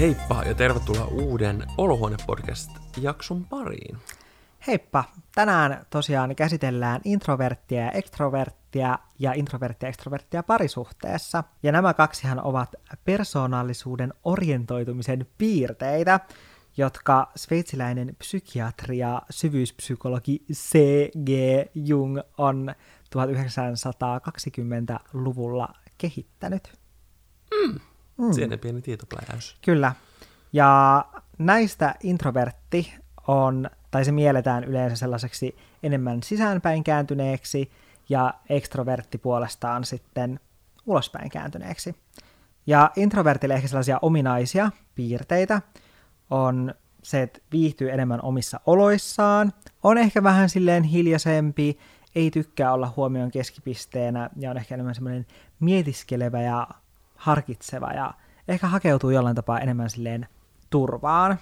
Heippa ja tervetuloa uuden Olohuone-podcast-jakson pariin. Heippa! Tänään tosiaan käsitellään introverttia ja ekstroverttia ja introverttia ja ekstroverttia parisuhteessa. Ja nämä kaksihan ovat persoonallisuuden orientoitumisen piirteitä, jotka sveitsiläinen psykiatri ja syvyyspsykologi C.G. Jung on 1920-luvulla kehittänyt. Mm. Mm. Siinä pieni tietopläjäys. Kyllä. Ja näistä introvertti on, tai se mielletään yleensä sellaiseksi enemmän sisäänpäin kääntyneeksi, ja ekstrovertti puolestaan sitten ulospäin kääntyneeksi. Ja introvertille ehkä sellaisia ominaisia piirteitä on se, että viihtyy enemmän omissa oloissaan, on ehkä vähän silleen hiljaisempi, ei tykkää olla huomion keskipisteenä ja on ehkä enemmän semmoinen mietiskelevä ja harkitseva ja ehkä hakeutuu jollain tapaa enemmän silleen turvaan.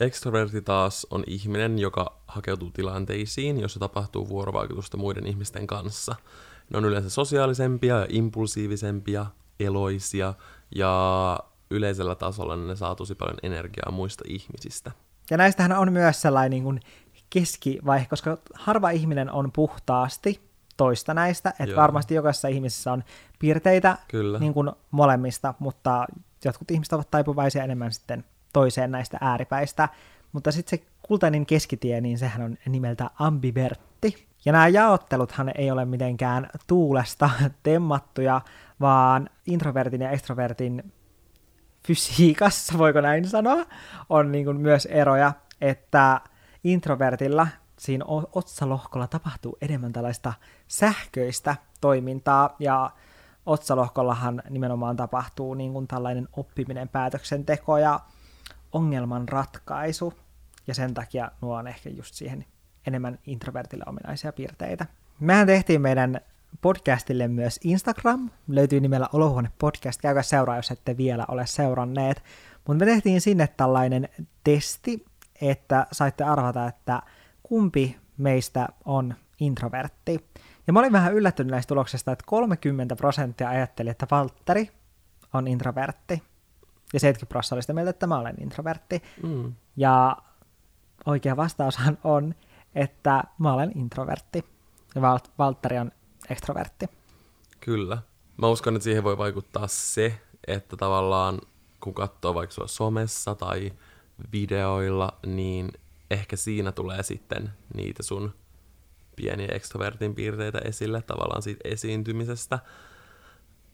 Extroverti taas on ihminen, joka hakeutuu tilanteisiin, jossa tapahtuu vuorovaikutusta muiden ihmisten kanssa. Ne on yleensä sosiaalisempia ja impulsiivisempia, eloisia ja yleisellä tasolla ne saa tosi paljon energiaa muista ihmisistä. Ja näistähän on myös sellainen niin kuin keskivaihe, koska harva ihminen on puhtaasti toista näistä, että varmasti jokaisessa ihmisessä on piirteitä Kyllä. Niin kuin molemmista, mutta jotkut ihmiset ovat taipuvaisia enemmän sitten toiseen näistä ääripäistä, mutta sitten se kultainen keskitie, niin sehän on nimeltä ambivertti. Ja nämä jaotteluthan ei ole mitenkään tuulesta temmattuja, vaan introvertin ja extrovertin fysiikassa, voiko näin sanoa, on niin kuin myös eroja, että introvertilla siinä otsalohkolla tapahtuu enemmän tällaista sähköistä toimintaa, ja otsalohkollahan nimenomaan tapahtuu niin kuin tällainen oppiminen, päätöksenteko ja ongelman ratkaisu, ja sen takia nuo on ehkä just siihen enemmän introvertille ominaisia piirteitä. Mehän tehtiin meidän podcastille myös Instagram, löytyy nimellä Olohuone Podcast, käykää seuraa, jos ette vielä ole seuranneet. Mutta me tehtiin sinne tällainen testi, että saitte arvata, että kumpi meistä on introvertti. Ja mä olin vähän yllättynyt näistä tuloksista, että 30 prosenttia ajatteli, että Valtteri on introvertti. Ja 70 prosenttia oli sitä mieltä, että mä olen introvertti. Mm. Ja oikea vastaushan on, että mä olen introvertti. Ja Valtteri on ekstrovertti. Kyllä. Mä uskon, että siihen voi vaikuttaa se, että tavallaan kun katsoo vaikka sua somessa tai videoilla, niin ehkä siinä tulee sitten niitä sun pieniä ekstrovertin piirteitä esille tavallaan siitä esiintymisestä.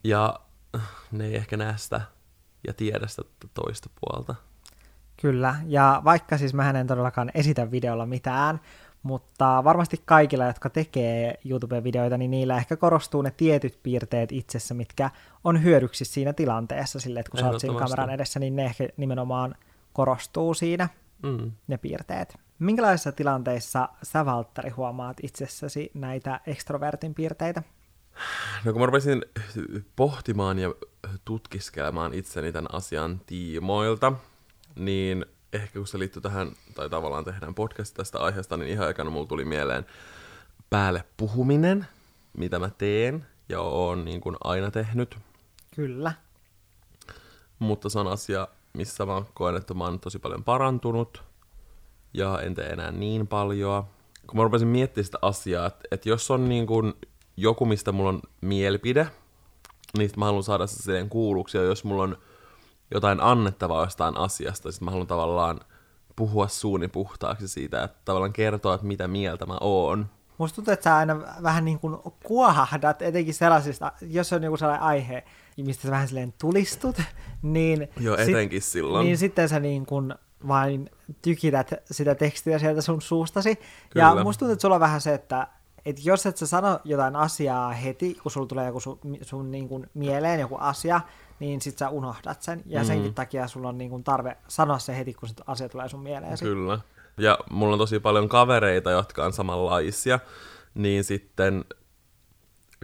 Ja ne ei ehkä näe sitä ja tiedä sitä toista puolta. Kyllä, ja vaikka siis mä en todellakaan esitä videolla mitään, mutta varmasti kaikilla, jotka tekee YouTube-videoita, niin niillä ehkä korostuu ne tietyt piirteet itsessä, mitkä on hyödyksi siinä tilanteessa, sille, että kun sä oot siinä kameran edessä, niin ne ehkä nimenomaan korostuu siinä, mm. ne piirteet. Minkälaisissa tilanteissa sä, Valtteri, huomaat itsessäsi näitä ekstrovertin piirteitä? No kun mä rupesin pohtimaan ja tutkiskelemaan itseni tämän asian tiimoilta, niin ehkä kun se liittyy tähän, tai tavallaan tehdään podcast tästä aiheesta, niin ihan ekana mulla tuli mieleen päälle puhuminen, mitä mä teen ja oon niin kuin aina tehnyt. Kyllä. Mutta se on asia, missä mä koen, että mä oon tosi paljon parantunut ja en tee enää niin paljon. Kun mä rupesin miettimään sitä asiaa, että, että jos on niin kuin joku, mistä mulla on mielipide, niin mä haluan saada se siihen kuulluksi, ja jos mulla on jotain annettavaa jostain asiasta, sitten mä haluan tavallaan puhua suuni puhtaaksi siitä, että tavallaan kertoa, että mitä mieltä mä oon. Musta tuntuu, että sä aina vähän niin kuin kuohahdat, etenkin sellaisista, jos on joku sellainen aihe, mistä sä vähän silleen tulistut, niin... Joo, etenkin sit, silloin. Niin sitten sä niin kuin vain tykität sitä tekstiä sieltä sun suustasi. Kyllä. Ja musta tuntuu, että sulla on vähän se, että että jos et sä sano jotain asiaa heti, kun sulla tulee joku sun, sun niin kuin mieleen joku asia, niin sit sä unohdat sen. Ja mm. senkin takia sulla on niin kuin tarve sanoa se heti, kun se asia tulee sun mieleen. Kyllä. Ja mulla on tosi paljon kavereita, jotka on samanlaisia, niin sitten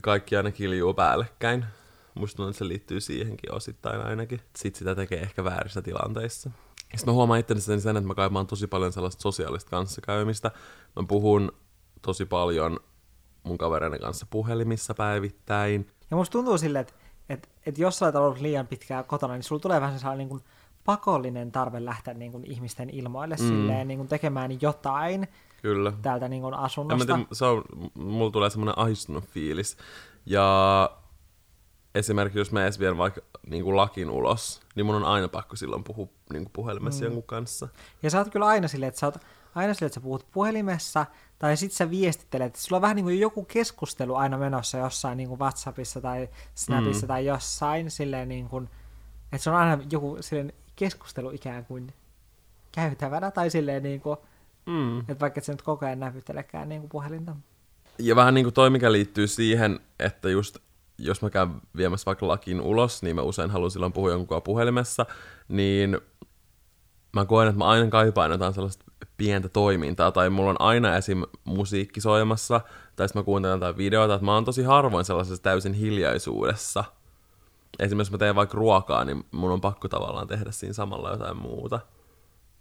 kaikki aina kiljuu päällekkäin. Musta tuntuu, että se liittyy siihenkin osittain ainakin. Sitten sitä tekee ehkä väärissä tilanteissa. Sitten mä huomaan itteni sen, että mä kaipaan tosi paljon sellaista sosiaalista kanssakäymistä. Mä puhun tosi paljon mun kavereiden kanssa puhelimissa päivittäin. Ja musta tuntuu silleen, että, että, että jos sä olet ollut liian pitkään kotona, niin sulla tulee vähän sellainen niin kuin pakollinen tarve lähteä niin kuin ihmisten ilmoille mm. silleen, niin kuin tekemään jotain Kyllä. täältä niin kuin asunnosta. Ja se on, mulla tulee semmoinen ahistunut fiilis. Ja esimerkiksi jos mä edes vien vaikka niin kuin lakin ulos, niin mun on aina pakko silloin puhua niin kuin puhelimessa mm. jonkun kanssa. Ja sä oot kyllä aina silleen, että sä oot aina silleen, että sä puhut puhelimessa, tai sit sä viestittelet, että sulla on vähän niin kuin joku keskustelu aina menossa jossain niin kuin WhatsAppissa tai Snapissa mm. tai jossain, silleen niin kuin, että se on aina joku silleen keskustelu ikään kuin käytävänä, tai silleen niin kuin, mm. että vaikka et sä nyt koko ajan näpyttelekään niin kuin puhelinta. Ja vähän niin kuin toi, mikä liittyy siihen, että just jos mä käyn viemässä vaikka lakin ulos, niin mä usein haluan silloin puhua jonkun puhelimessa, niin mä koen, että mä aina kaipaan jotain sellaista pientä toimintaa, tai mulla on aina esim. musiikki soimassa, tai sitten mä kuuntelen jotain videota, että mä oon tosi harvoin sellaisessa täysin hiljaisuudessa. Esimerkiksi mä teen vaikka ruokaa, niin mun on pakko tavallaan tehdä siinä samalla jotain muuta.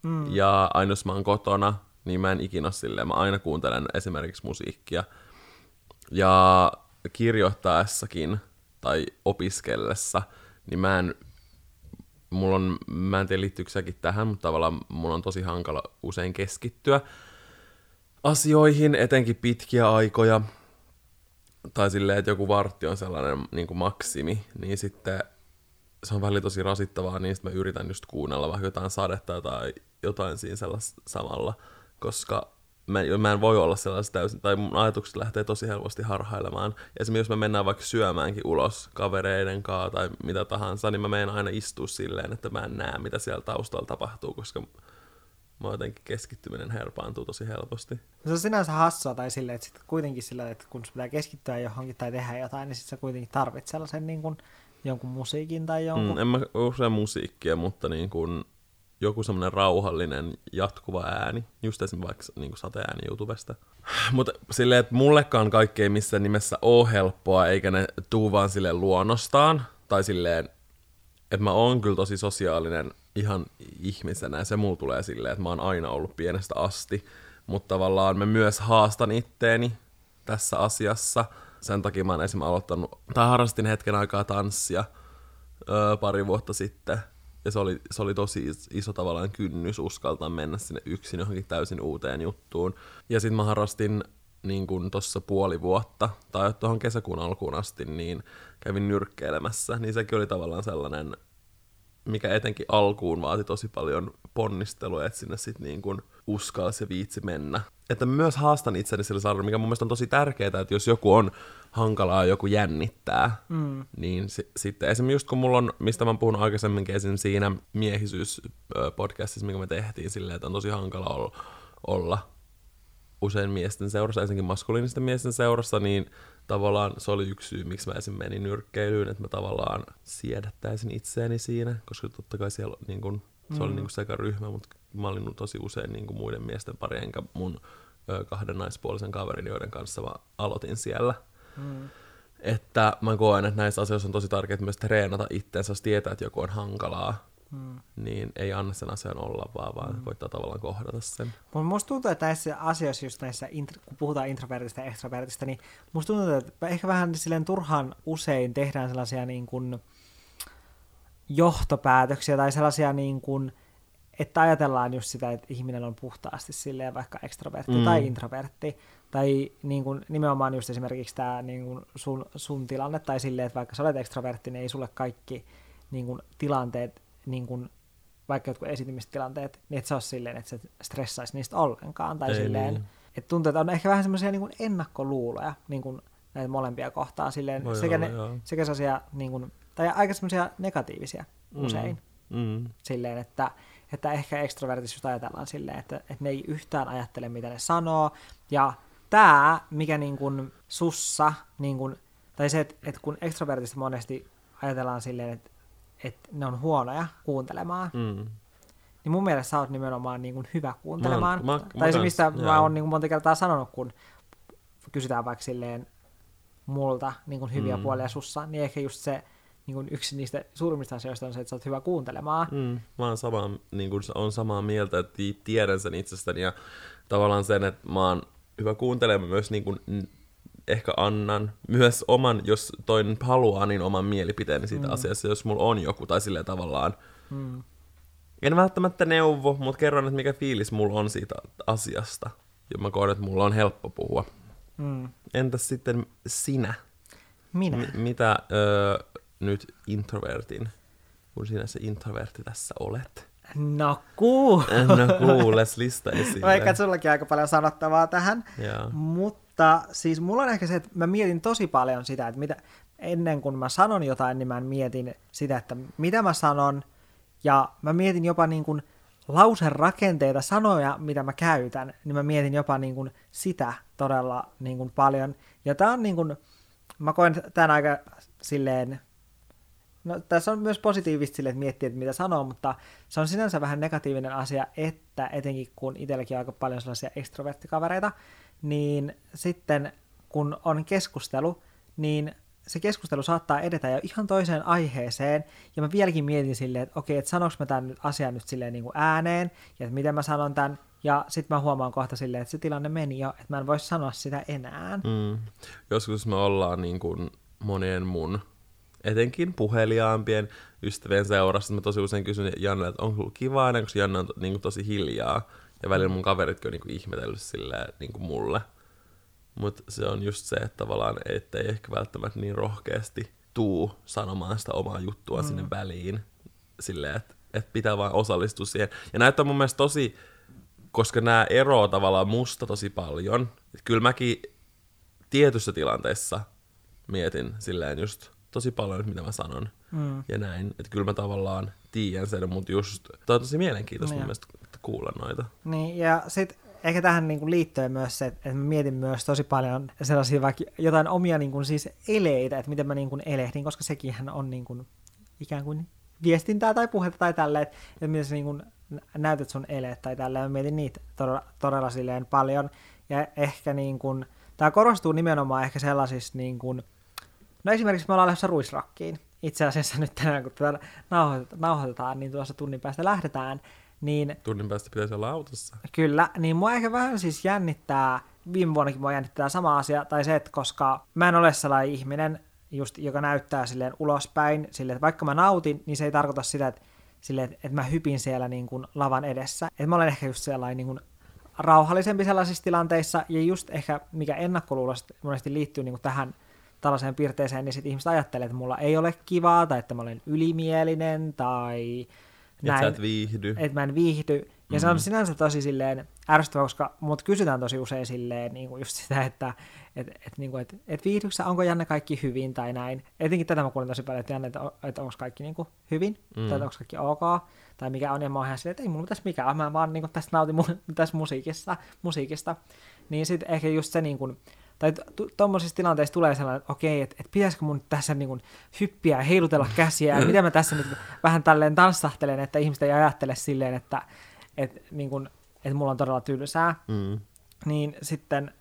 Mm. Ja aina jos mä oon kotona, niin mä en ikinä ole silleen, mä aina kuuntelen esimerkiksi musiikkia. Ja kirjoittaessakin tai opiskellessa, niin mä en, mulla on, mä en tiedä liittyykö säkin tähän, mutta tavallaan mulla on tosi hankala usein keskittyä asioihin, etenkin pitkiä aikoja, tai silleen, että joku vartti on sellainen niin kuin maksimi, niin sitten se on välillä tosi rasittavaa, niin sitten mä yritän just kuunnella vaikka jotain sadetta tai jotain siinä sellaista samalla, koska mä, mä en voi olla sellaista täysin, tai mun ajatukset lähtee tosi helposti harhailemaan. Esimerkiksi jos me mennään vaikka syömäänkin ulos kavereiden kanssa tai mitä tahansa, niin mä menen aina istua silleen, että mä en näe, mitä siellä taustalla tapahtuu, koska mä jotenkin keskittyminen herpaantuu tosi helposti. Se on sinänsä hassua tai silleen, että sit kuitenkin sillä, että kun pitää keskittyä johonkin tai tehdä jotain, niin sitten sä kuitenkin tarvitset sellaisen niin kuin, jonkun musiikin tai jonkun... Mm, en mä usein musiikkia, mutta niin kuin, joku semmoinen rauhallinen, jatkuva ääni, just esimerkiksi vaikka niin sateääni YouTubesta. Mutta silleen, että mullekaan kaikki ei missään nimessä ole helppoa, eikä ne tuu vaan silleen luonnostaan, tai silleen, että mä oon kyllä tosi sosiaalinen ihan ihmisenä, ja se mulla tulee silleen, että mä oon aina ollut pienestä asti, mutta tavallaan mä myös haastan itteeni tässä asiassa. Sen takia mä oon esimerkiksi aloittanut, tai harrastin hetken aikaa tanssia öö, pari vuotta sitten, ja se oli, se oli tosi iso tavallaan kynnys uskaltaa mennä sinne yksin johonkin täysin uuteen juttuun. Ja sitten mä harrastin niin kuin tuossa puoli vuotta, tai tuohon kesäkuun alkuun asti, niin kävin nyrkkeilemässä. Niin sekin oli tavallaan sellainen, mikä etenkin alkuun vaati tosi paljon ponnistelua, että sinne sitten niin kuin uskalsi ja viitsi mennä. Että myös haastan itseni sillä sarjalla, mikä mun mielestä on tosi tärkeää, että jos joku on hankalaa, joku jännittää, mm. niin si- sitten esimerkiksi just kun mulla on, mistä mä puhun aikaisemminkin esim. siinä miehisyys-podcastissa, mikä me tehtiin silleen, että on tosi hankala olla, olla usein miesten seurassa, ensinnäkin maskuliinisten miesten seurassa, niin tavallaan se oli yksi syy, miksi mä esim. menin nyrkkeilyyn, että mä tavallaan siedättäisin itseäni siinä, koska totta kai siellä niin kun, se mm. oli niin kuin sekä ryhmä, mutta mä olin tosi usein niin muiden miesten pari, enkä mun ö, kahden naispuolisen kaverin, joiden kanssa mä aloitin siellä. Mm. Että mä koen, että näissä asioissa on tosi tärkeää myös treenata itseensä, jos tietää, että joku on hankalaa, mm. niin ei anna sen asian olla vaan, vaan mm. koittaa tavallaan kohdata sen. Mutta musta tuntuu, että näissä asioissa, just näissä, kun puhutaan introvertista ja extrovertista, niin musta tuntuu, että ehkä vähän silleen turhaan usein tehdään sellaisia niin kuin johtopäätöksiä tai sellaisia niin kuin, että ajatellaan just sitä, että ihminen on puhtaasti silleen vaikka ekstrovertti mm. tai introvertti, tai niin kuin, nimenomaan just esimerkiksi tämä niin kuin sun, sun tilanne, tai silleen, että vaikka sä olet ekstrovertti, niin ei sulle kaikki niin kuin, tilanteet, niin kuin, vaikka jotkut esitymistilanteet, niin et sä ole silleen, että sä stressaisi niistä ollenkaan, tai ei silleen, niin. että tuntuu, että on ehkä vähän semmoisia niin ennakkoluuloja niin kuin, näitä molempia kohtaa, silleen, Voi sekä, olla, ne, sekä sellaisia, niin kuin, tai aika semmoisia negatiivisia mm. usein, mm. silleen, että että ehkä ekstrovertisuus ajatellaan silleen, että, että ne ei yhtään ajattele, mitä ne sanoo, ja tämä, mikä niin kuin sussa, niin kuin, tai se, että, että kun ekstrovertista monesti ajatellaan silleen, että, että ne on huonoja kuuntelemaan, mm. niin mun mielestä sä oot nimenomaan niin kuin hyvä kuuntelemaan. Mä, mä, tai se, mistä kans, mä oon niin kuin monta kertaa sanonut, kun kysytään vaikka silleen multa niin kuin hyviä mm. puolia sussa, niin ehkä just se, niin kuin yksi niistä suurimmista asioista on se, että sä oot hyvä kuuntelemaan. Mm, mä oon samaa, niin kuin, on samaa mieltä, että tiedän sen itsestäni ja tavallaan sen, että mä oon hyvä kuuntelemaan myös niin kuin, ehkä annan myös oman, jos toinen haluaa, niin oman mielipiteeni siitä mm. asiassa, jos mulla on joku, tai silleen tavallaan, mm. En välttämättä neuvo, mutta kerron, että mikä fiilis mulla on siitä asiasta. Ja mä koen, että mulla on helppo puhua. Mm. Entäs sitten sinä? Minä? M- mitä öö, nyt introvertin, kun sinä se introvertti tässä olet? No kuule. No kuules lista esille. Vaikka sullakin aika paljon sanottavaa tähän. Ja. Mutta siis mulla on ehkä se, että mä mietin tosi paljon sitä, että mitä, ennen kuin mä sanon jotain, niin mä mietin sitä, että mitä mä sanon, ja mä mietin jopa niin kuin rakenteita, sanoja, mitä mä käytän, niin mä mietin jopa niin kuin sitä todella niin kuin paljon. Ja tää on niin kuin, mä koen tämän aika silleen, no tässä on myös positiivista silleen, että miettii, että mitä sanoo, mutta se on sinänsä vähän negatiivinen asia, että etenkin kun itselläkin on aika paljon sellaisia ekstroverttikavereita, niin sitten kun on keskustelu, niin se keskustelu saattaa edetä jo ihan toiseen aiheeseen, ja mä vieläkin mietin silleen, että okei, että sanoks mä tämän asian nyt silleen niin kuin ääneen, ja että miten mä sanon tämän, ja sitten mä huomaan kohta silleen, että se tilanne meni jo, että mä en voi sanoa sitä enää. Mm. Joskus me ollaan niin kuin monien mun, etenkin puheliaampien ystävien seurassa, mä tosi usein kysyn Janne, että onko kiva aina, koska Janne on niin kuin tosi hiljaa, ja välillä mun kaveritkin on niin kuin ihmetellyt silleen niin kuin mulle. Mutta se on just se, että tavallaan ettei ehkä välttämättä niin rohkeasti tuu sanomaan sitä omaa juttua mm. sinne väliin. Silleen, että et pitää vaan osallistua siihen. Ja näyttää mun mielestä tosi, koska nämä eroaa tavallaan musta tosi paljon. Et kyllä mäkin tietyssä tilanteessa mietin silleen just tosi paljon, mitä mä sanon. Mm. Ja näin. Että kyllä mä tavallaan tiedän sen, mutta just, toi on tosi mielenkiintoista niin. mun mielestä kuulla noita. Niin, ja sit ehkä tähän niin kuin liittyen myös se, että mä mietin myös tosi paljon sellaisia vaikka jotain omia niin kuin siis eleitä, että miten mä niin kuin elehdin, koska sekin on niin kuin ikään kuin viestintää tai puhetta tai tälleen, että, että miten sä niin kuin näytät sun eleet tai tälleen. Mä mietin niitä todella, todella silleen paljon. Ja ehkä niin kuin, tämä korostuu nimenomaan ehkä sellaisissa niin kuin, no esimerkiksi me ollaan lähdössä ruisrakkiin. Itse asiassa nyt tänään, kun tätä nauhoitetaan, niin tuossa tunnin päästä lähdetään, niin, Tunnin päästä pitäisi olla autossa. Kyllä, niin mua ehkä vähän siis jännittää, viime vuonnakin mua jännittää sama asia, tai se, että koska mä en ole sellainen ihminen, just, joka näyttää silleen ulospäin, silleen, että vaikka mä nautin, niin se ei tarkoita sitä, että, silleen, että mä hypin siellä niin kuin lavan edessä. Että mä olen ehkä just sellainen niin kuin rauhallisempi sellaisissa tilanteissa, ja just ehkä mikä ennakkoluulosti monesti liittyy niin kuin tähän tällaiseen piirteeseen, niin sitten ihmiset ajattelee, että mulla ei ole kivaa, tai että mä olen ylimielinen, tai näin, et sä et viihdy. Että mä en viihdy. Ja mm-hmm. se on mm. sinänsä tosi silleen ärsyttävä, koska mut kysytään tosi usein silleen niin kuin just sitä, että et, et, niin kuin, et, et viihdyksä, onko Janne kaikki hyvin tai näin. Etenkin tätä mä kuulin tosi paljon, että Janne, että, että onko kaikki niin kuin hyvin, mm. tai onko kaikki ok, tai mikä on, ja mä oon ihan silleen, että ei mulla tässä mikään, mä vaan niin kuin, tästä nautin mu- tästä musiikista, musiikista. Niin sitten ehkä just se niin kuin, tai tuommoisissa tilanteissa tulee sellainen, että okei, että, että pitäisikö mun tässä niin kuin hyppiä ja heilutella käsiä, ja mitä mä tässä nyt vähän tälleen tanssahtelen, että ihmiset ei ajattele silleen, että, että, niin kuin, että mulla on todella tylsää, mm. niin sitten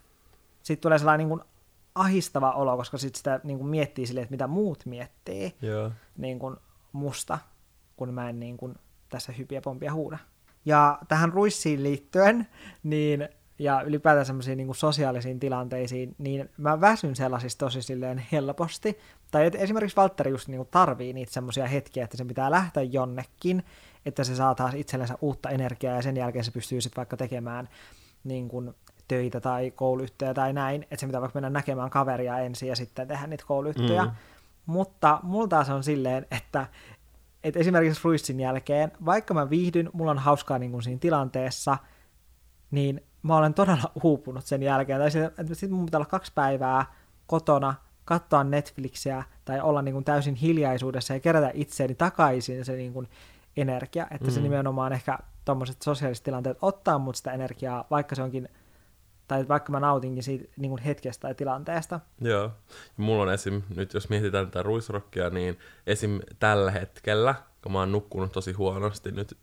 sit tulee sellainen niin kuin ahistava olo, koska sitten sitä niin kuin miettii silleen, että mitä muut miettii yeah. niin kuin musta, kun mä en niin kuin tässä hypiä pompia huuda. Ja tähän ruissiin liittyen, niin ja ylipäätään semmoisiin niin sosiaalisiin tilanteisiin, niin mä väsyn sellaisista tosi silleen helposti. Tai et esimerkiksi Valtteri just niin kuin tarvii niitä semmoisia hetkiä, että sen pitää lähteä jonnekin, että se saa taas itsellensä uutta energiaa ja sen jälkeen se pystyy sitten vaikka tekemään niin kuin töitä tai kouluyhtöjä tai näin, että se pitää vaikka mennä näkemään kaveria ensin ja sitten tehdä niitä kouluyhtöjä. Mm. Mutta mulla taas on silleen, että, että esimerkiksi Fruissin jälkeen, vaikka mä viihdyn, mulla on hauskaa niin kuin siinä tilanteessa, niin mä olen todella uupunut sen jälkeen. Tai sitten sit mun pitää olla kaksi päivää kotona, katsoa Netflixiä tai olla niin kuin täysin hiljaisuudessa ja kerätä itseäni takaisin se niin kuin energia. Että mm. se nimenomaan ehkä tuommoiset sosiaaliset tilanteet ottaa mut sitä energiaa, vaikka se onkin tai vaikka mä nautinkin siitä niin kuin hetkestä tai tilanteesta. Joo. Ja mulla on esim. nyt jos mietitään tätä ruisrokkia, niin esim. tällä hetkellä, kun mä oon nukkunut tosi huonosti nyt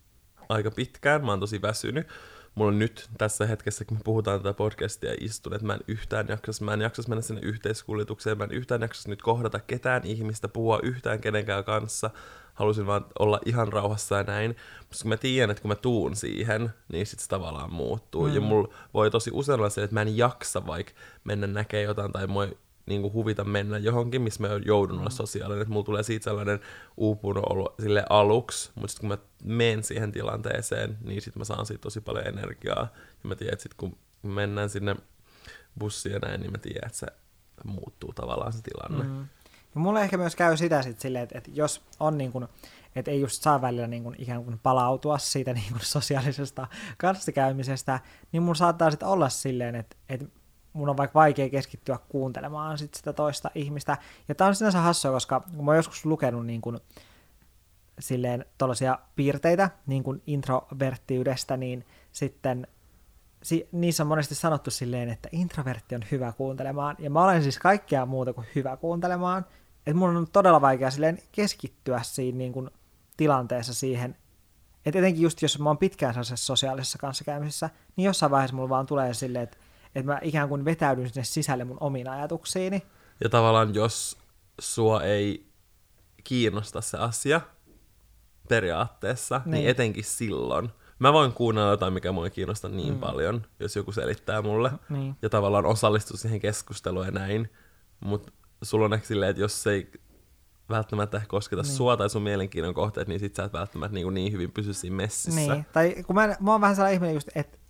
aika pitkään, mä oon tosi väsynyt, mulla on nyt tässä hetkessä, kun me puhutaan tätä podcastia, istun, että mä en yhtään jaksas, mä en jaksas mennä sinne yhteiskuljetukseen, mä en yhtään jaksas nyt kohdata ketään ihmistä, puhua yhtään kenenkään kanssa, halusin vaan olla ihan rauhassa ja näin. Mutta kun mä tiedän, että kun mä tuun siihen, niin sit se tavallaan muuttuu. Mm. Ja mulla voi tosi usein olla se, että mä en jaksa vaikka mennä näkee jotain tai mua niin kuin huvita mennä johonkin, missä mä joudun olla sosiaalinen. Että mulla tulee siitä sellainen uupunut olo sille aluksi, mutta sitten kun mä menen siihen tilanteeseen, niin sitten mä saan siitä tosi paljon energiaa. Ja mä tiedän, että sitten kun mennään sinne bussiin ja näin, niin mä tiedän, että se muuttuu tavallaan se tilanne. Mm. Ja mulle ehkä myös käy sitä sitten silleen, että, että jos on niin kuin, että ei just saa välillä niin kuin ikään kuin palautua siitä niin kuin sosiaalisesta kanssakäymisestä, niin mun saattaa sitten olla silleen, että, että mun on vaikka vaikea keskittyä kuuntelemaan sit sitä toista ihmistä. Ja tää on sinänsä hassua, koska kun mä oon joskus lukenut niin kuin, silleen tollaisia piirteitä niin kuin introverttiydestä, niin sitten si- niissä on monesti sanottu silleen, että introvertti on hyvä kuuntelemaan, ja mä olen siis kaikkea muuta kuin hyvä kuuntelemaan, että mun on todella vaikea silleen keskittyä siinä niin kuin tilanteessa siihen, että etenkin just jos mä oon pitkään sellaisessa sosiaalisessa kanssakäymisessä, niin jossain vaiheessa mulla vaan tulee silleen, että, että mä ikään kuin vetäydyn sinne sisälle mun omiin ajatuksiini. Ja tavallaan jos sua ei kiinnosta se asia periaatteessa, niin, niin etenkin silloin, mä voin kuunnella jotain, mikä mua ei kiinnosta niin mm. paljon, jos joku selittää mulle. Niin. Ja tavallaan osallistua siihen keskusteluun ja näin. Mutta sulla on ehkä silleen, että jos se ei välttämättä kosketa niin. sua tai sun mielenkiinnon kohteet, niin sit sä et välttämättä niin, niin hyvin pysy siinä messissä. Niin, tai kun mä, mä oon vähän sellainen ihminen just, että et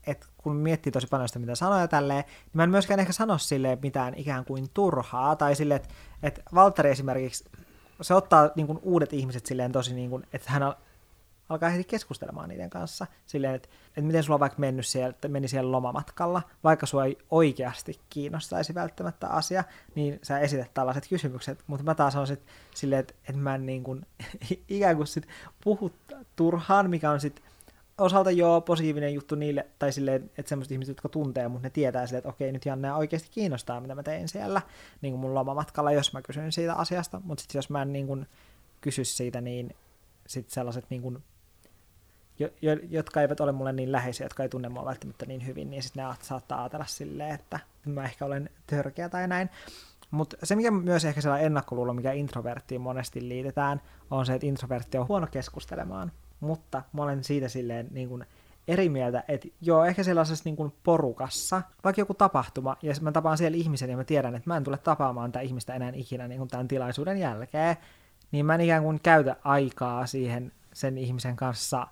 kun miettii tosi paljon sitä, mitä sanoja tälleen, niin mä en myöskään ehkä sano sille mitään ikään kuin turhaa, tai silleen, että et Valtteri esimerkiksi, se ottaa niin kuin, uudet ihmiset silleen tosi, niin kuin, että hän alkaa heti keskustelemaan niiden kanssa silleen, että, että miten sulla on vaikka mennyt siellä, että meni siellä lomamatkalla, vaikka sua ei oikeasti kiinnostaisi välttämättä asia, niin sä esität tällaiset kysymykset, mutta mä taas on sitten silleen, että, että mä en niin kuin, ikään kuin sit puhu turhaan, mikä on sitten osalta joo positiivinen juttu niille, tai silleen, että semmoiset ihmiset, jotka tuntee, mutta ne tietää silleen, että okei, nyt Janne oikeasti kiinnostaa, mitä mä tein siellä niin kuin mun lomamatkalla, jos mä kysyn siitä asiasta, mutta sitten jos mä en niin kuin kysy siitä, niin sitten sellaiset niin kuin jo, jo, jotka eivät ole mulle niin läheisiä, jotka ei tunne mua välttämättä niin hyvin, niin sitten ne saattaa ajatella silleen, että mä ehkä olen törkeä tai näin. Mutta se, mikä myös ehkä sellainen ennakkoluulo, mikä introverttiin monesti liitetään, on se, että introvertti on huono keskustelemaan. Mutta mä olen siitä silleen niin kuin eri mieltä, että joo, ehkä sellaisessa niin kuin porukassa, vaikka joku tapahtuma, ja mä tapaan siellä ihmisen, ja mä tiedän, että mä en tule tapaamaan tätä ihmistä enää ikinä niin kuin tämän tilaisuuden jälkeen, niin mä en ikään kuin käytä aikaa siihen sen ihmisen kanssa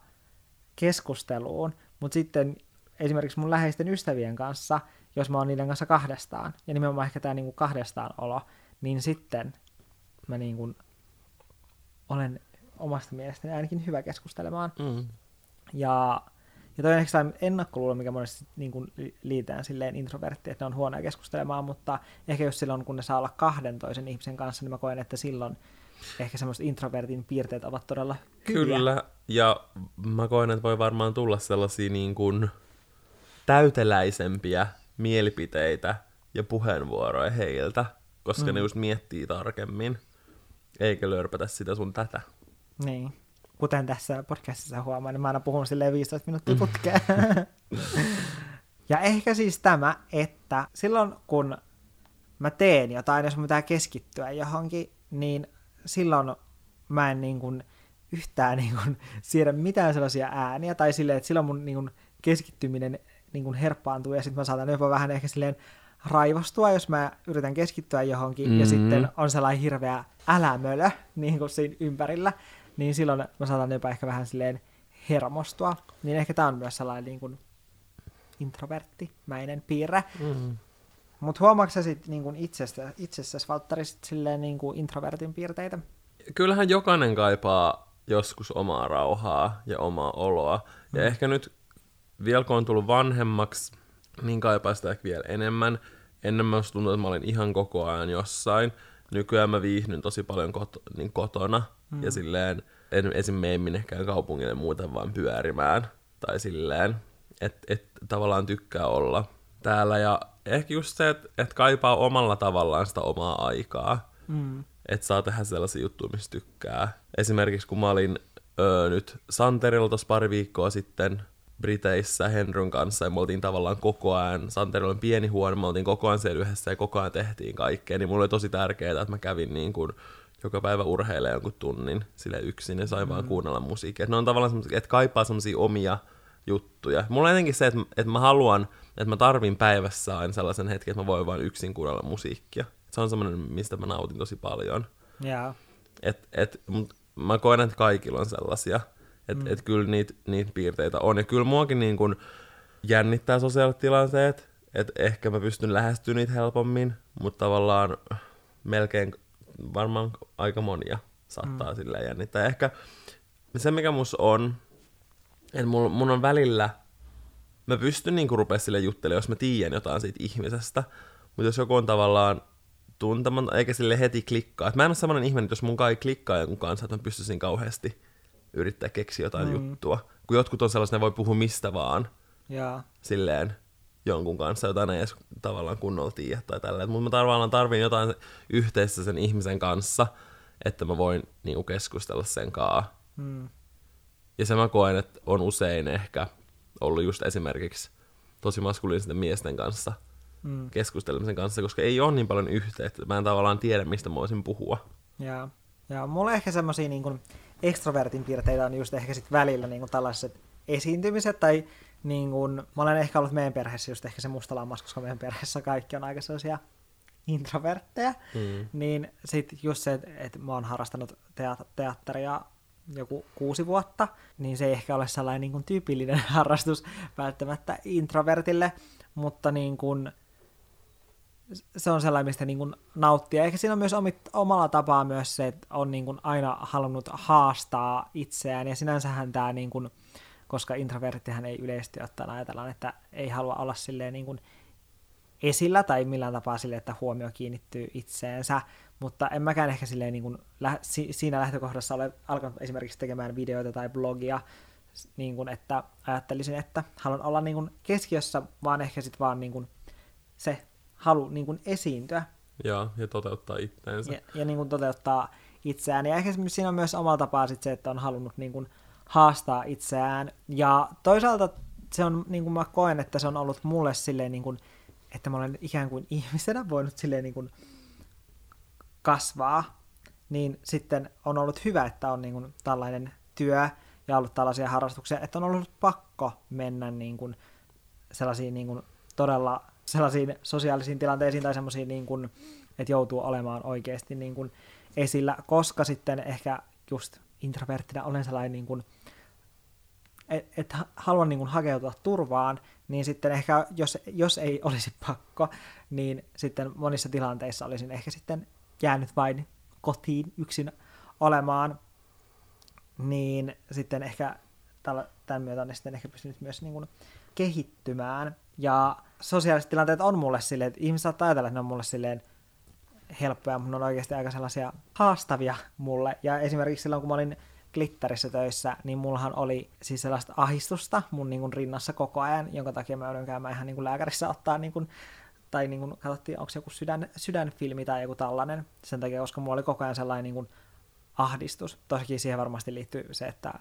keskusteluun, mutta sitten esimerkiksi mun läheisten ystävien kanssa, jos mä oon niiden kanssa kahdestaan, ja nimenomaan ehkä tämä niinku kahdestaan olo, niin sitten mä niinku olen omasta mielestäni ainakin hyvä keskustelemaan. Mm. Ja, ja toi on ehkä ennakkoluulo, mikä monesti niin kuin liitään silleen introvertti, että ne on huonoja keskustelemaan, mutta ehkä jos silloin, kun ne saa olla kahden toisen ihmisen kanssa, niin mä koen, että silloin ehkä semmoiset introvertin piirteet ovat todella hyviä. Kyllä, ja mä koen, että voi varmaan tulla sellaisia niin kuin täyteläisempiä mielipiteitä ja puheenvuoroja heiltä, koska mm. ne just miettii tarkemmin, eikä lörpätä sitä sun tätä. Niin. Kuten tässä podcastissa huomaan, niin mä aina puhun silleen 15 minuuttia putkeen. ja ehkä siis tämä, että silloin kun mä teen jotain, jos mä pitää keskittyä johonkin, niin silloin mä en niin kuin yhtään niin kuin siedä mitään sellaisia ääniä, tai silleen, että silloin mun niin kuin keskittyminen niin kuin herppaantuu, ja sitten mä saatan jopa vähän ehkä silleen raivostua, jos mä yritän keskittyä johonkin, mm-hmm. ja sitten on sellainen hirveä älämölö niin kuin siinä ympärillä, niin silloin mä saatan jopa ehkä vähän silleen hermostua. Niin ehkä tää on myös sellainen niin kuin introverttimäinen piirre. Mm-hmm. Mutta huomaatko sä sitten niin itsestä, itsessäsi, Valtteri, sit silleen niin kuin introvertin piirteitä? Kyllähän jokainen kaipaa joskus omaa rauhaa ja omaa oloa. Ja mm. ehkä nyt vielä kun on tullut vanhemmaksi, niin kaipaa sitä ehkä vielä enemmän. Ennen mä tuntuu, että mä olin ihan koko ajan jossain. Nykyään mä viihdyn tosi paljon kot- niin kotona. Mm. Ja silleen, en esim. mene minnekään kaupungille muuten vaan pyörimään. Tai silleen, että et, tavallaan tykkää olla täällä. Ja ehkä just se, että et kaipaa omalla tavallaan sitä omaa aikaa. Mm. Että saa tehdä sellaisia juttuja, mistä tykkää. Esimerkiksi kun mä olin öö, nyt Santerilla tuossa pari viikkoa sitten Briteissä Henryn kanssa ja me oltiin tavallaan koko ajan, Santerilla on pieni huone, me oltiin koko ajan siellä yhdessä ja koko ajan tehtiin kaikkea, niin mulle oli tosi tärkeää, että mä kävin niin kuin joka päivä urheilee jonkun tunnin sille yksin ja sain mm. vaan kuunnella musiikkia. Et ne on tavallaan semmoisia, että kaipaa semmoisia omia juttuja. Mulla on jotenkin se, että, että mä haluan, että mä tarvin päivässä aina sellaisen hetken, että mä voin vain yksin kuunnella musiikkia. Se on semmoinen, mistä mä nautin tosi paljon. Yeah. Et, et, mut mä koen, että kaikilla on sellaisia. Että mm. et kyllä niitä niit piirteitä on. Ja kyllä muakin niin kun jännittää sosiaaliset tilanteet. Että ehkä mä pystyn lähestymään niitä helpommin. Mutta tavallaan melkein varmaan aika monia saattaa mm. silleen jännittää. Ehkä se, mikä mus on, että mun, mun on välillä, mä pystyn niinku rupea sille juttelemaan, jos mä tiedän jotain siitä ihmisestä, mutta jos joku on tavallaan tuntematon, eikä sille heti klikkaa. Et mä en ole sellainen ihminen, että jos mun kai klikkaa jonkun kanssa, että mä pystyisin kauheasti yrittää keksiä jotain mm. juttua. Kun jotkut on sellaisia, ne voi puhua mistä vaan. Ja. Silleen jonkun kanssa, jota ei edes tavallaan kunnolla tiedä tai tälleen. Mutta mä tavallaan tarvin jotain yhteistä sen ihmisen kanssa, että mä voin niinku keskustella sen kanssa. Mm. Ja se mä koen, että on usein ehkä ollut just esimerkiksi tosi maskuliinisten miesten kanssa mm. keskustelemisen kanssa, koska ei ole niin paljon yhteyttä. Mä en tavallaan tiedä, mistä mä voisin puhua. Ja, ja mulla ehkä semmosia niin ekstrovertin piirteitä on just ehkä sit välillä niin tällaiset esiintymiset, tai niin kun, mä olen ehkä ollut meidän perheessä just ehkä se musta lammas, koska meidän perheessä kaikki on aika sellaisia introvertteja, mm. niin sitten just se, että et mä oon harrastanut teatteria joku kuusi vuotta, niin se ei ehkä ole sellainen niin kuin tyypillinen harrastus välttämättä introvertille, mutta niin kuin, se on sellainen, mistä niin kuin nauttii. Ehkä siinä on myös omit, omalla tapaa myös se, että on niin kuin aina halunnut haastaa itseään, ja sinänsähän tämä, niin kuin, koska introverttihän ei yleisesti ottaen ajatella, että ei halua olla silleen niin kuin esillä tai millään tapaa silleen, että huomio kiinnittyy itseensä, mutta en mäkään ehkä silleen niin kuin lä- si- siinä lähtökohdassa ole alkanut esimerkiksi tekemään videoita tai blogia, niin kuin, että ajattelisin, että haluan olla niin kuin keskiössä, vaan ehkä sitten vaan niin kuin se halu niin kuin esiintyä. Ja, ja toteuttaa itseensä. Ja, ja niin kuin toteuttaa itseään. Ja ehkä siinä on myös omalla tapaa sit se, että on halunnut niin kuin haastaa itseään. Ja toisaalta se on, niin kuin mä koen, että se on ollut mulle silleen, niin kuin, että mä olen ikään kuin ihmisenä voinut silleen niin kuin kasvaa, niin sitten on ollut hyvä, että on niin kuin tällainen työ ja ollut tällaisia harrastuksia, että on ollut pakko mennä niin kuin sellaisiin niin kuin todella sellaisiin sosiaalisiin tilanteisiin tai semmoisiin, niin kuin, että joutuu olemaan oikeasti niin kuin esillä, koska sitten ehkä just introverttina olen sellainen, niin kuin, että et haluan niin hakeutua turvaan, niin sitten ehkä, jos, jos ei olisi pakko, niin sitten monissa tilanteissa olisin ehkä sitten jäänyt vain kotiin yksin olemaan, niin sitten ehkä tämän myötä on sitten ehkä pystynyt myös niin kuin kehittymään. Ja sosiaaliset tilanteet on mulle silleen, että ihmiset saattaa ajatella, että ne on mulle silleen helppoja, mutta ne on oikeasti aika sellaisia haastavia mulle. Ja esimerkiksi silloin, kun mä olin glitterissä töissä, niin mullahan oli siis sellaista ahistusta mun niin kuin rinnassa koko ajan, jonka takia mä joudun käymään ihan niin kuin lääkärissä ottaa niin kuin tai niin kuin katsottiin, onko se joku sydän, sydänfilmi tai joku tällainen, sen takia, koska mulla oli koko ajan sellainen niin kuin ahdistus. Tosikin siihen varmasti liittyy se, että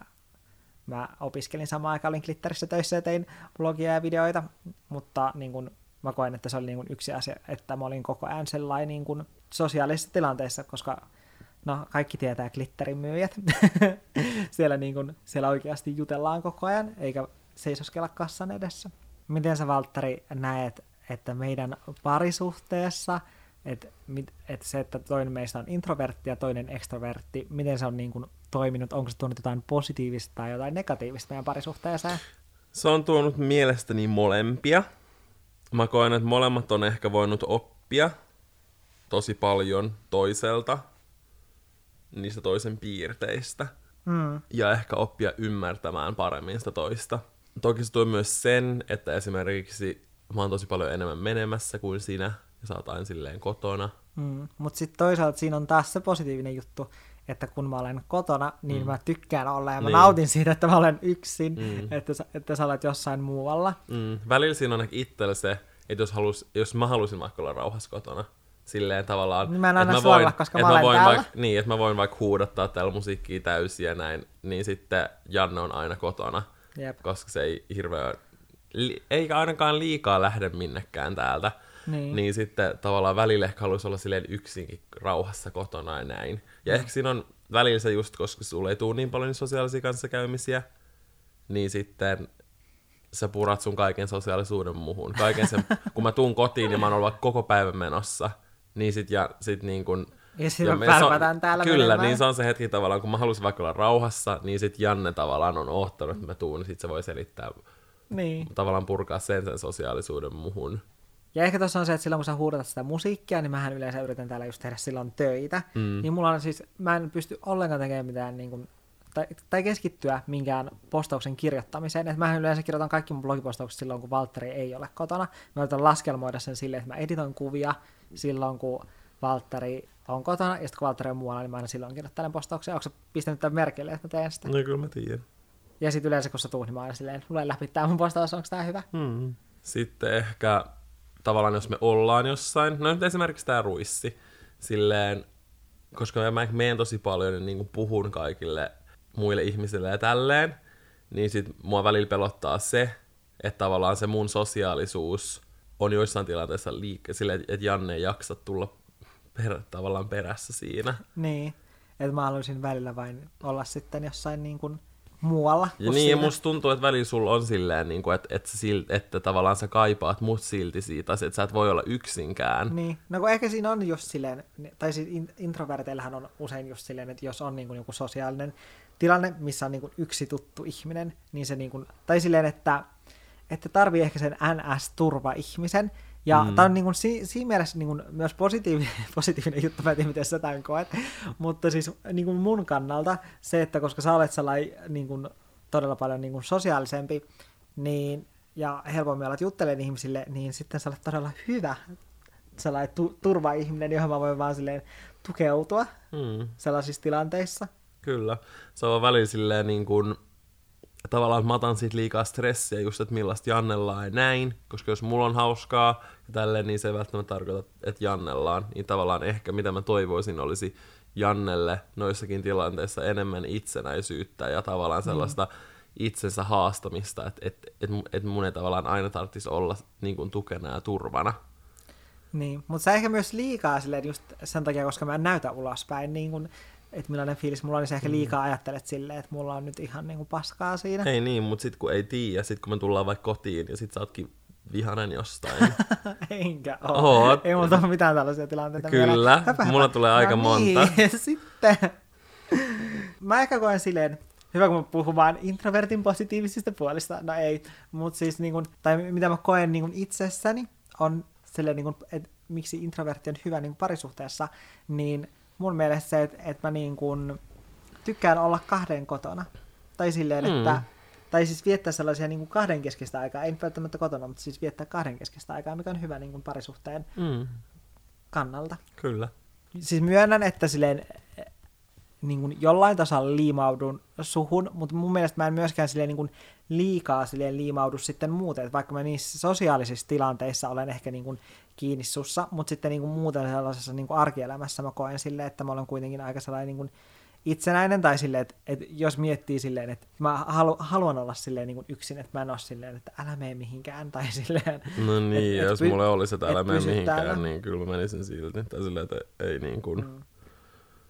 mä opiskelin samaan aikaan, olin Glitterissä töissä ja tein blogia ja videoita, mutta niin kuin, mä koen, että se oli niin kuin yksi asia, että mä olin koko ajan sellainen niin kuin sosiaalisessa tilanteessa, koska no kaikki tietää glitterin myyjät. siellä, niin kuin, siellä oikeasti jutellaan koko ajan, eikä seisoskella kassan edessä. Miten sä, Valtteri, näet että meidän parisuhteessa, että, että se, että toinen meistä on introvertti ja toinen ekstrovertti, miten se on niin kuin toiminut, onko se tuonut jotain positiivista tai jotain negatiivista meidän parisuhteeseen? Se on tuonut mielestäni molempia. Mä koen, että molemmat on ehkä voinut oppia tosi paljon toiselta, niistä toisen piirteistä. Mm. Ja ehkä oppia ymmärtämään paremmin sitä toista. Toki se tuo myös sen, että esimerkiksi mä oon tosi paljon enemmän menemässä kuin sinä, ja sä oot aina silleen kotona. Mm, Mutta sitten toisaalta siinä on taas se positiivinen juttu, että kun mä olen kotona, niin mm. mä tykkään olla ja mä niin. nautin siitä, että mä olen yksin, mm. että, sä, että sä olet jossain muualla. Mm. Välillä siinä on ehkä itsellä se, että jos, halus, jos mä halusin vaikka olla rauhassa kotona, silleen tavallaan... Niin mä en aina voin, koska mä olen voin täällä. Vaikka, niin, että mä voin vaikka huudattaa täällä musiikkia täysiä ja näin, niin sitten Janne on aina kotona, Jep. koska se ei hirveän li- eikä ainakaan liikaa lähde minnekään täältä. Niin. niin sitten tavallaan välillä ehkä haluaisi olla silleen yksinkin rauhassa kotona ja näin. Ja mm. ehkä siinä on välillä se just, koska sulle ei tule niin paljon sosiaalisia kanssakäymisiä, niin sitten sä purat sun kaiken sosiaalisuuden muuhun. Kaiken sen, kun mä tuun kotiin ja mä oon ollut koko päivän menossa, niin sit, ja, sit niin kun, ja sitten me on, täällä Kyllä, menemään. niin se on se hetki tavallaan, kun mä halusin vaikka olla rauhassa, niin sitten Janne tavallaan on ohtanut, että mä tuun, niin sitten se voi selittää, niin. tavallaan purkaa sen sen sosiaalisuuden muhun. Ja ehkä tuossa on se, että silloin kun sä huudatat sitä musiikkia, niin mähän yleensä yritän täällä just tehdä silloin töitä. Mm. Niin mulla on siis, mä en pysty ollenkaan tekemään mitään niin kuin, tai, tai keskittyä minkään postauksen kirjoittamiseen. Että mähän yleensä kirjoitan kaikki mun blogipostaukset silloin, kun Valtteri ei ole kotona. Mä yritän laskelmoida sen silleen, että mä editoin kuvia silloin, kun Valtteri on kotona, ja sitten kun Valtteri on muualla, niin mä aina silloin kirjoittelen postauksia. Onko sä pistänyt tämän merkille, että mä teen sitä? No kyllä mä tiedän. Ja sitten yleensä kun sä tuut, niin mä aina silleen, luen läpi tämä mun postaus, onko tää hyvä? Hmm. Sitten ehkä tavallaan jos me ollaan jossain, no nyt esimerkiksi tämä ruissi, silleen, koska mä menen tosi paljon ja niin puhun kaikille muille ihmisille ja tälleen, niin sit mua välillä pelottaa se, että tavallaan se mun sosiaalisuus on joissain tilanteissa liikkeellä, silleen, että Janne ei jaksa tulla per, tavallaan perässä siinä. Niin, että mä haluaisin välillä vain olla sitten jossain niin kuin muualla. Ja niin, siinä. ja musta tuntuu, että välillä sulla on silleen, niin kuin, että, että, että, että tavallaan sä kaipaat mut silti siitä, että sä et voi olla yksinkään. Niin, no kun ehkä siinä on just silleen, tai siis introverteillähän on usein just silleen, että jos on niin kuin joku sosiaalinen tilanne, missä on niin kuin yksi tuttu ihminen, niin se niin kuin, tai silleen, että, että tarvii ehkä sen NS-turva-ihmisen, ja mm. tämä on niin kuin, si- siinä mielessä niin kuin, myös positiivinen, positiivinen juttu, mä en tiedä, miten sä tämän koet, mutta siis niin kuin mun kannalta se, että koska sä olet sellainen niin kuin, todella paljon niin kuin, sosiaalisempi, niin, ja helpommin alat juttelemaan ihmisille, niin sitten sä olet todella hyvä sellainen tu- turva-ihminen, johon mä voin vaan silleen tukeutua mm. sellaisissa tilanteissa. Kyllä. Se on välillä silleen niin kuin, tavallaan mä otan siitä liikaa stressiä just, että millaista Jannella ei näin, koska jos mulla on hauskaa ja tälleen, niin se ei välttämättä tarkoita, että Jannellaan. Niin tavallaan ehkä mitä mä toivoisin olisi Jannelle noissakin tilanteissa enemmän itsenäisyyttä ja tavallaan mm. sellaista mm. itsensä haastamista, että et, et, et mun ei tavallaan aina tarvitsisi olla niin kuin, tukena ja turvana. Niin, mutta sä ehkä myös liikaa silleen just sen takia, koska mä en näytä ulospäin, niin kun että millainen fiilis mulla on, niin sä ehkä mm. liikaa ajattelet silleen, että mulla on nyt ihan niinku paskaa siinä. Ei niin, mutta sitten kun ei tiedä, sitten kun me tullaan vaikka kotiin ja sitten sä ootkin vihanen jostain. Enkä oo. Oot. Ei mulla ole mitään tällaisia tilanteita. Kyllä, höpä, mulla tulee no aika niin, monta. sitten. Mä ehkä koen silleen, hyvä kun mä puhun vaan introvertin positiivisista puolista, no ei, mutta siis niin kun, tai mitä mä koen niin kun itsessäni, on silleen, niin kun, että miksi introvertti on hyvä niin parisuhteessa, niin mun mielestä se, että, että mä niin kuin tykkään olla kahden kotona. Tai silleen, mm. että tai siis viettää sellaisia niin kuin kahden keskistä aikaa, ei välttämättä kotona, mutta siis viettää kahden keskistä aikaa, mikä on hyvä niin kuin parisuhteen mm. kannalta. Kyllä. Siis myönnän, että silleen niin kuin jollain tasolla liimaudun suhun, mutta mun mielestä mä en myöskään silleen niin kuin liikaa silleen liimaudu sitten muuten, että vaikka mä niissä sosiaalisissa tilanteissa olen ehkä niin kuin kiinni sussa, mutta sitten niin kuin muuten sellaisessa niin kuin arkielämässä mä koen silleen, että mä olen kuitenkin aika sellainen niin kuin itsenäinen, tai silleen, että, että jos miettii silleen, että mä halu, haluan olla silleen niin kuin yksin, että mä en ole silleen, että älä mene mihinkään, tai silleen... No niin, et, jos et, mulle olisi, että älä mene mihinkään, täällä. niin kyllä mä menisin silti, tai silleen, että ei niin kuin... Mm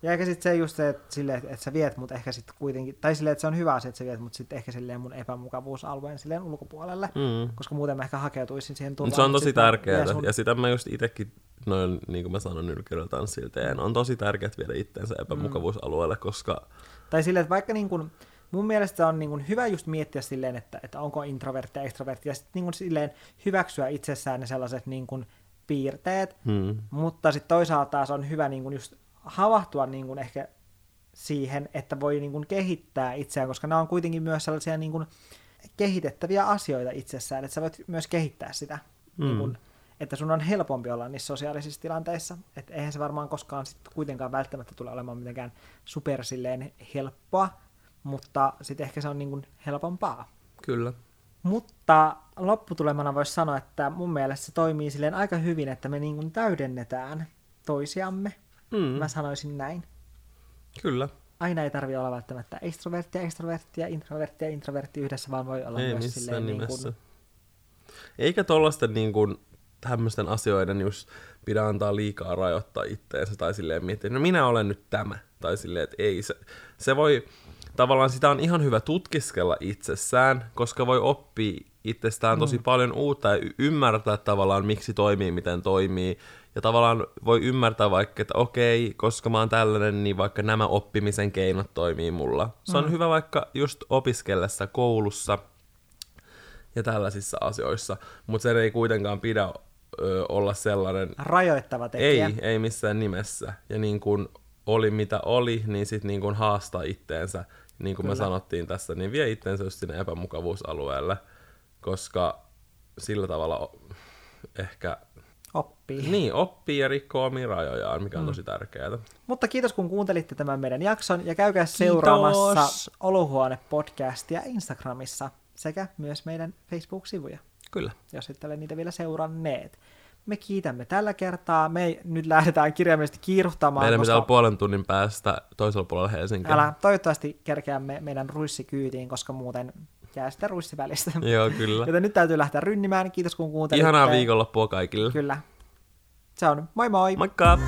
ja ehkä sitten se just se, että, sille, että, että sä viet mut ehkä sitten kuitenkin, tai silleen, että se on hyvä asia, että sä viet mut sitten ehkä silleen mun epämukavuusalueen silleen ulkopuolelle, mm. koska muuten mä ehkä hakeutuisin siihen turvaan. Se on tosi tärkeää, sun... ja sitä mä just itsekin, noin niin kuin mä sanon nyrkkeellä tanssilla teen, on tosi tärkeää viedä itteensä epämukavuusalueelle, koska... Tai silleen, että vaikka niin kuin, mun mielestä on niin kuin hyvä just miettiä silleen, että, että onko introvertti ja extrovertti, ja sitten niin kuin silleen hyväksyä itsessään ne sellaiset niin kuin piirteet, hmm. mutta sitten toisaalta taas on hyvä niin kuin just havahtua niin kuin ehkä siihen, että voi niin kuin kehittää itseään, koska nämä on kuitenkin myös sellaisia niin kuin kehitettäviä asioita itsessään, että sä voit myös kehittää sitä, mm. niin kuin, että sun on helpompi olla niissä sosiaalisissa tilanteissa, että eihän se varmaan koskaan sit kuitenkaan välttämättä tule olemaan mitenkään super silleen helppoa, mutta sitten ehkä se on niin kuin helpompaa. Kyllä. Mutta lopputulemana voisi sanoa, että mun mielestä se toimii silleen aika hyvin, että me niin kuin täydennetään toisiamme Mm. Mä sanoisin näin. Kyllä. Aina ei tarvi olla välttämättä extroverttia, extroverttia, introverttia, introvertti yhdessä, vaan voi olla ei myös silleen niin kuin... Eikä tollasten niin kuin, tämmöisten asioiden just pidä antaa liikaa rajoittaa itteensä tai silleen miettiä, no minä olen nyt tämä. Tai silleen, että ei, se, se voi, tavallaan sitä on ihan hyvä tutkiskella itsessään, koska voi oppia itsestään tosi mm. paljon uutta ja y- ymmärtää tavallaan, miksi toimii, miten toimii, Ja tavallaan voi ymmärtää vaikka, että okei, koska mä oon tällainen, niin vaikka nämä oppimisen keinot toimii mulla. Se on mm. hyvä vaikka just opiskellessa koulussa ja tällaisissa asioissa, mutta se ei kuitenkaan pidä ö, olla sellainen... Rajoittava tekijä. Ei, ei missään nimessä. Ja niin kuin oli mitä oli, niin sitten niin kuin haastaa itteensä, niin kuin Kyllä. me sanottiin tässä, niin vie itteensä just sinne epämukavuusalueelle, koska sillä tavalla ehkä oppii. Niin, oppii ja rikkoo omia rajojaan, mikä on mm. tosi tärkeää. Mutta kiitos kun kuuntelitte tämän meidän jakson ja käykää kiitos. seuraamassa Olohuone-podcastia Instagramissa sekä myös meidän Facebook-sivuja. Kyllä. Jos ette ole niitä vielä seuranneet. Me kiitämme tällä kertaa. Me nyt lähdetään kirjaimellisesti kiiruhtamaan. Meidän koska... pitää puolen tunnin päästä toisella puolella Helsinkiä. Älä, toivottavasti kerkeämme meidän ruissikyytiin, koska muuten jää sitä ruissi välistä. Joo, kyllä. Joten nyt täytyy lähteä rynnimään. Kiitos kun kuuntelitte. Ihanaa viikonloppua kaikille. Kyllä. Se on. Moi moi! Moikka!